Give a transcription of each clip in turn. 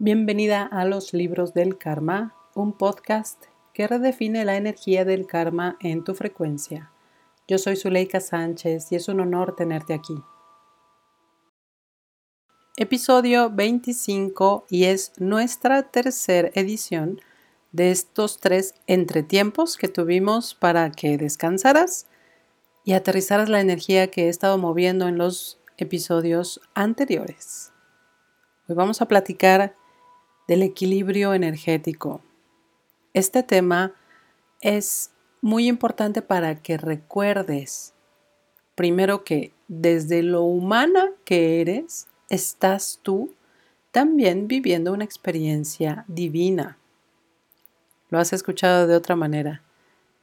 Bienvenida a los libros del karma, un podcast que redefine la energía del karma en tu frecuencia. Yo soy Zuleika Sánchez y es un honor tenerte aquí. Episodio 25 y es nuestra tercera edición de estos tres entretiempos que tuvimos para que descansaras y aterrizaras la energía que he estado moviendo en los episodios anteriores. Hoy vamos a platicar del equilibrio energético. Este tema es muy importante para que recuerdes, primero que desde lo humana que eres, estás tú también viviendo una experiencia divina. Lo has escuchado de otra manera.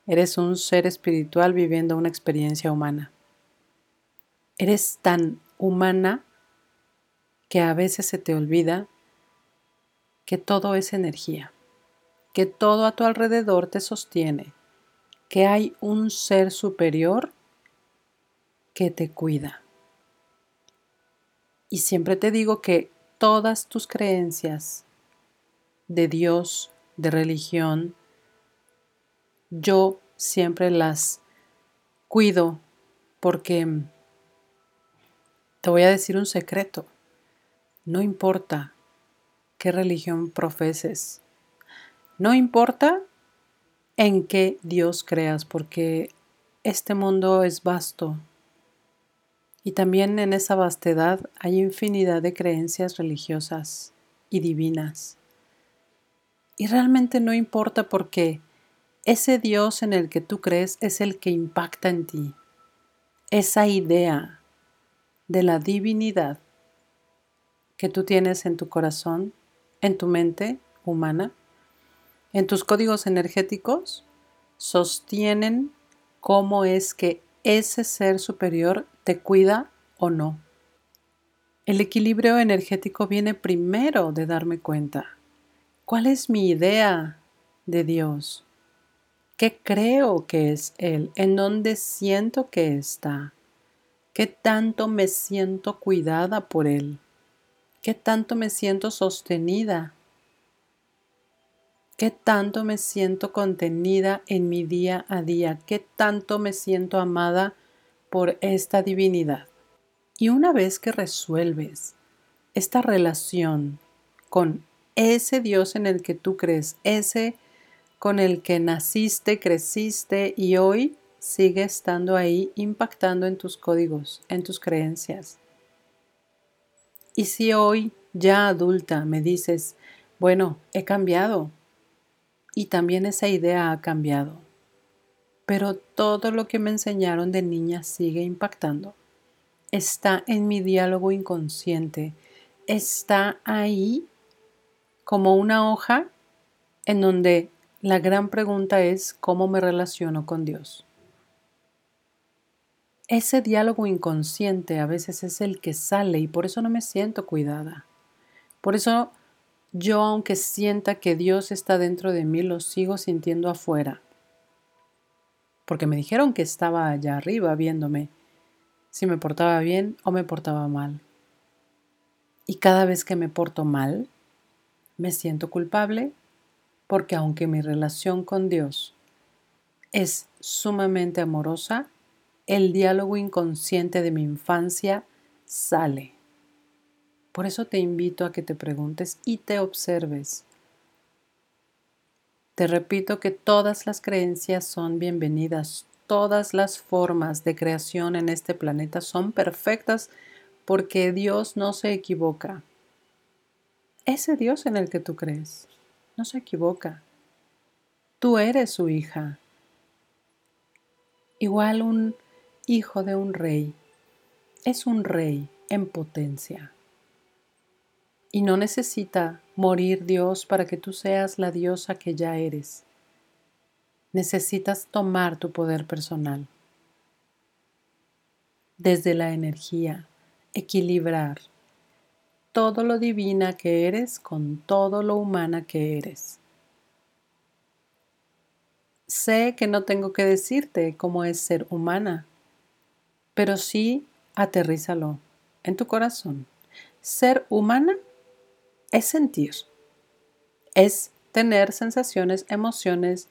Eres un ser espiritual viviendo una experiencia humana. Eres tan humana que a veces se te olvida que todo es energía, que todo a tu alrededor te sostiene, que hay un ser superior que te cuida. Y siempre te digo que todas tus creencias de Dios, de religión, yo siempre las cuido porque te voy a decir un secreto. No importa qué religión profeses. No importa en qué Dios creas, porque este mundo es vasto. Y también en esa vastedad hay infinidad de creencias religiosas y divinas. Y realmente no importa porque ese Dios en el que tú crees es el que impacta en ti. Esa idea de la divinidad que tú tienes en tu corazón en tu mente humana, en tus códigos energéticos, sostienen cómo es que ese ser superior te cuida o no. El equilibrio energético viene primero de darme cuenta. ¿Cuál es mi idea de Dios? ¿Qué creo que es Él? ¿En dónde siento que está? ¿Qué tanto me siento cuidada por Él? ¿Qué tanto me siento sostenida? ¿Qué tanto me siento contenida en mi día a día? ¿Qué tanto me siento amada por esta divinidad? Y una vez que resuelves esta relación con ese Dios en el que tú crees, ese con el que naciste, creciste y hoy sigue estando ahí impactando en tus códigos, en tus creencias, y si hoy, ya adulta, me dices, bueno, he cambiado y también esa idea ha cambiado, pero todo lo que me enseñaron de niña sigue impactando, está en mi diálogo inconsciente, está ahí como una hoja en donde la gran pregunta es cómo me relaciono con Dios. Ese diálogo inconsciente a veces es el que sale y por eso no me siento cuidada. Por eso yo, aunque sienta que Dios está dentro de mí, lo sigo sintiendo afuera. Porque me dijeron que estaba allá arriba viéndome si me portaba bien o me portaba mal. Y cada vez que me porto mal, me siento culpable porque aunque mi relación con Dios es sumamente amorosa, el diálogo inconsciente de mi infancia sale. Por eso te invito a que te preguntes y te observes. Te repito que todas las creencias son bienvenidas, todas las formas de creación en este planeta son perfectas porque Dios no se equivoca. Ese Dios en el que tú crees no se equivoca. Tú eres su hija. Igual un hijo de un rey, es un rey en potencia. Y no necesita morir Dios para que tú seas la diosa que ya eres. Necesitas tomar tu poder personal. Desde la energía, equilibrar todo lo divina que eres con todo lo humana que eres. Sé que no tengo que decirte cómo es ser humana, pero sí aterrízalo en tu corazón. Ser humana es sentir, es tener sensaciones, emociones,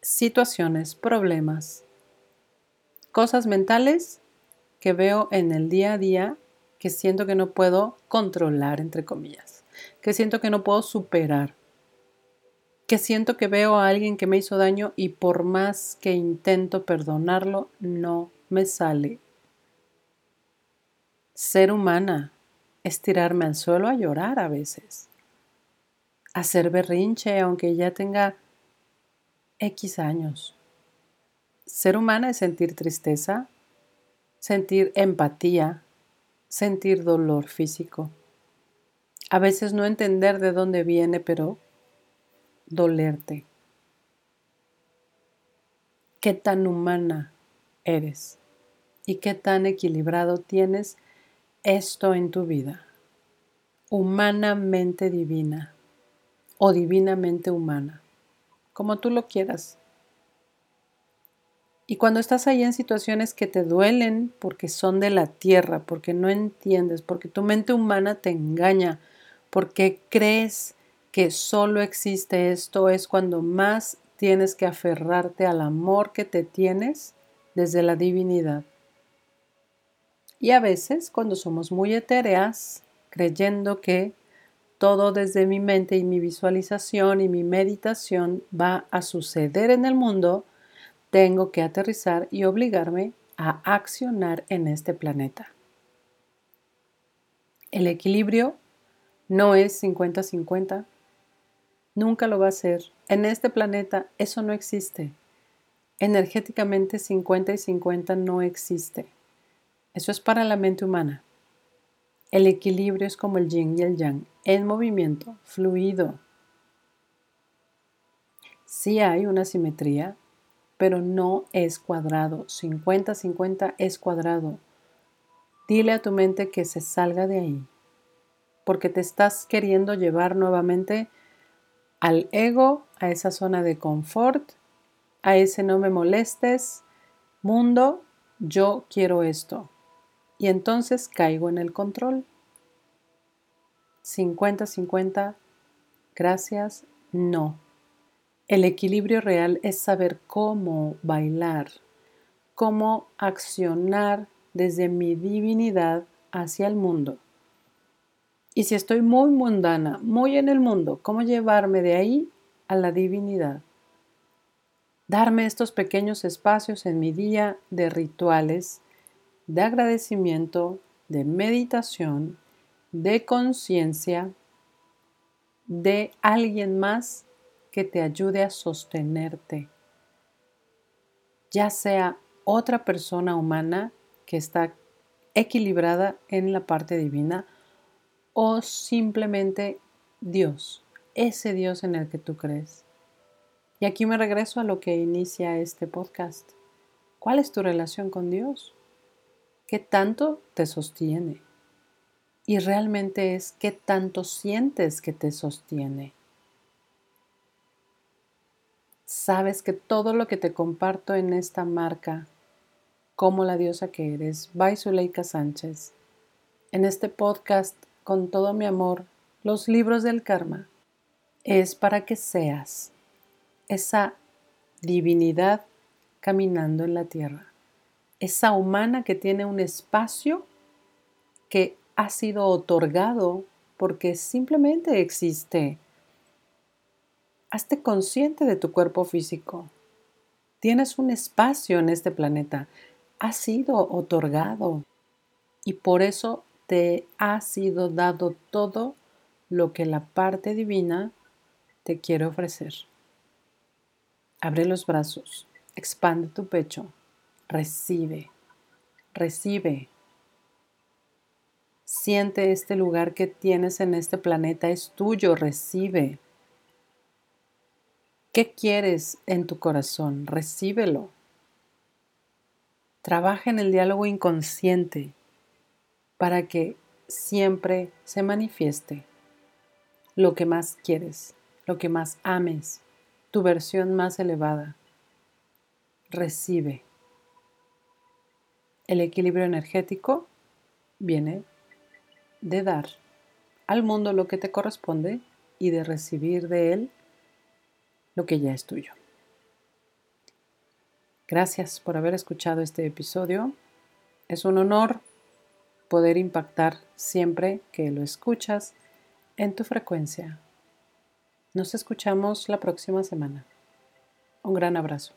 situaciones, problemas, cosas mentales que veo en el día a día que siento que no puedo controlar, entre comillas, que siento que no puedo superar, que siento que veo a alguien que me hizo daño y por más que intento perdonarlo, no me sale. Ser humana es tirarme al suelo a llorar a veces, hacer berrinche aunque ya tenga X años. Ser humana es sentir tristeza, sentir empatía, sentir dolor físico. A veces no entender de dónde viene, pero dolerte. ¿Qué tan humana eres? ¿Y qué tan equilibrado tienes esto en tu vida? Humanamente divina o divinamente humana, como tú lo quieras. Y cuando estás ahí en situaciones que te duelen porque son de la tierra, porque no entiendes, porque tu mente humana te engaña, porque crees que solo existe esto, es cuando más tienes que aferrarte al amor que te tienes desde la divinidad. Y a veces cuando somos muy etéreas, creyendo que todo desde mi mente y mi visualización y mi meditación va a suceder en el mundo, tengo que aterrizar y obligarme a accionar en este planeta. El equilibrio no es 50-50, nunca lo va a ser. En este planeta eso no existe. Energéticamente 50 y 50 no existe. Eso es para la mente humana. El equilibrio es como el yin y el yang, en movimiento, fluido. Sí hay una simetría, pero no es cuadrado. 50-50 es cuadrado. Dile a tu mente que se salga de ahí, porque te estás queriendo llevar nuevamente al ego, a esa zona de confort, a ese no me molestes, mundo, yo quiero esto. Y entonces caigo en el control. 50-50, gracias, no. El equilibrio real es saber cómo bailar, cómo accionar desde mi divinidad hacia el mundo. Y si estoy muy mundana, muy en el mundo, cómo llevarme de ahí a la divinidad. Darme estos pequeños espacios en mi día de rituales, de agradecimiento, de meditación, de conciencia, de alguien más que te ayude a sostenerte, ya sea otra persona humana que está equilibrada en la parte divina o simplemente Dios, ese Dios en el que tú crees. Y aquí me regreso a lo que inicia este podcast. ¿Cuál es tu relación con Dios? ¿Qué tanto te sostiene? Y realmente es qué tanto sientes que te sostiene sabes que todo lo que te comparto en esta marca, como la diosa que eres, by Zuleika Sánchez, en este podcast, con todo mi amor, los libros del karma, es para que seas esa divinidad caminando en la tierra, esa humana que tiene un espacio que ha sido otorgado porque simplemente existe Hazte consciente de tu cuerpo físico. Tienes un espacio en este planeta. Ha sido otorgado. Y por eso te ha sido dado todo lo que la parte divina te quiere ofrecer. Abre los brazos, expande tu pecho, recibe, recibe. Siente este lugar que tienes en este planeta, es tuyo, recibe. ¿Qué quieres en tu corazón? Recíbelo. Trabaja en el diálogo inconsciente para que siempre se manifieste lo que más quieres, lo que más ames, tu versión más elevada. Recibe. El equilibrio energético viene de dar. al mundo lo que te corresponde y de recibir de él lo que ya es tuyo. Gracias por haber escuchado este episodio. Es un honor poder impactar siempre que lo escuchas en tu frecuencia. Nos escuchamos la próxima semana. Un gran abrazo.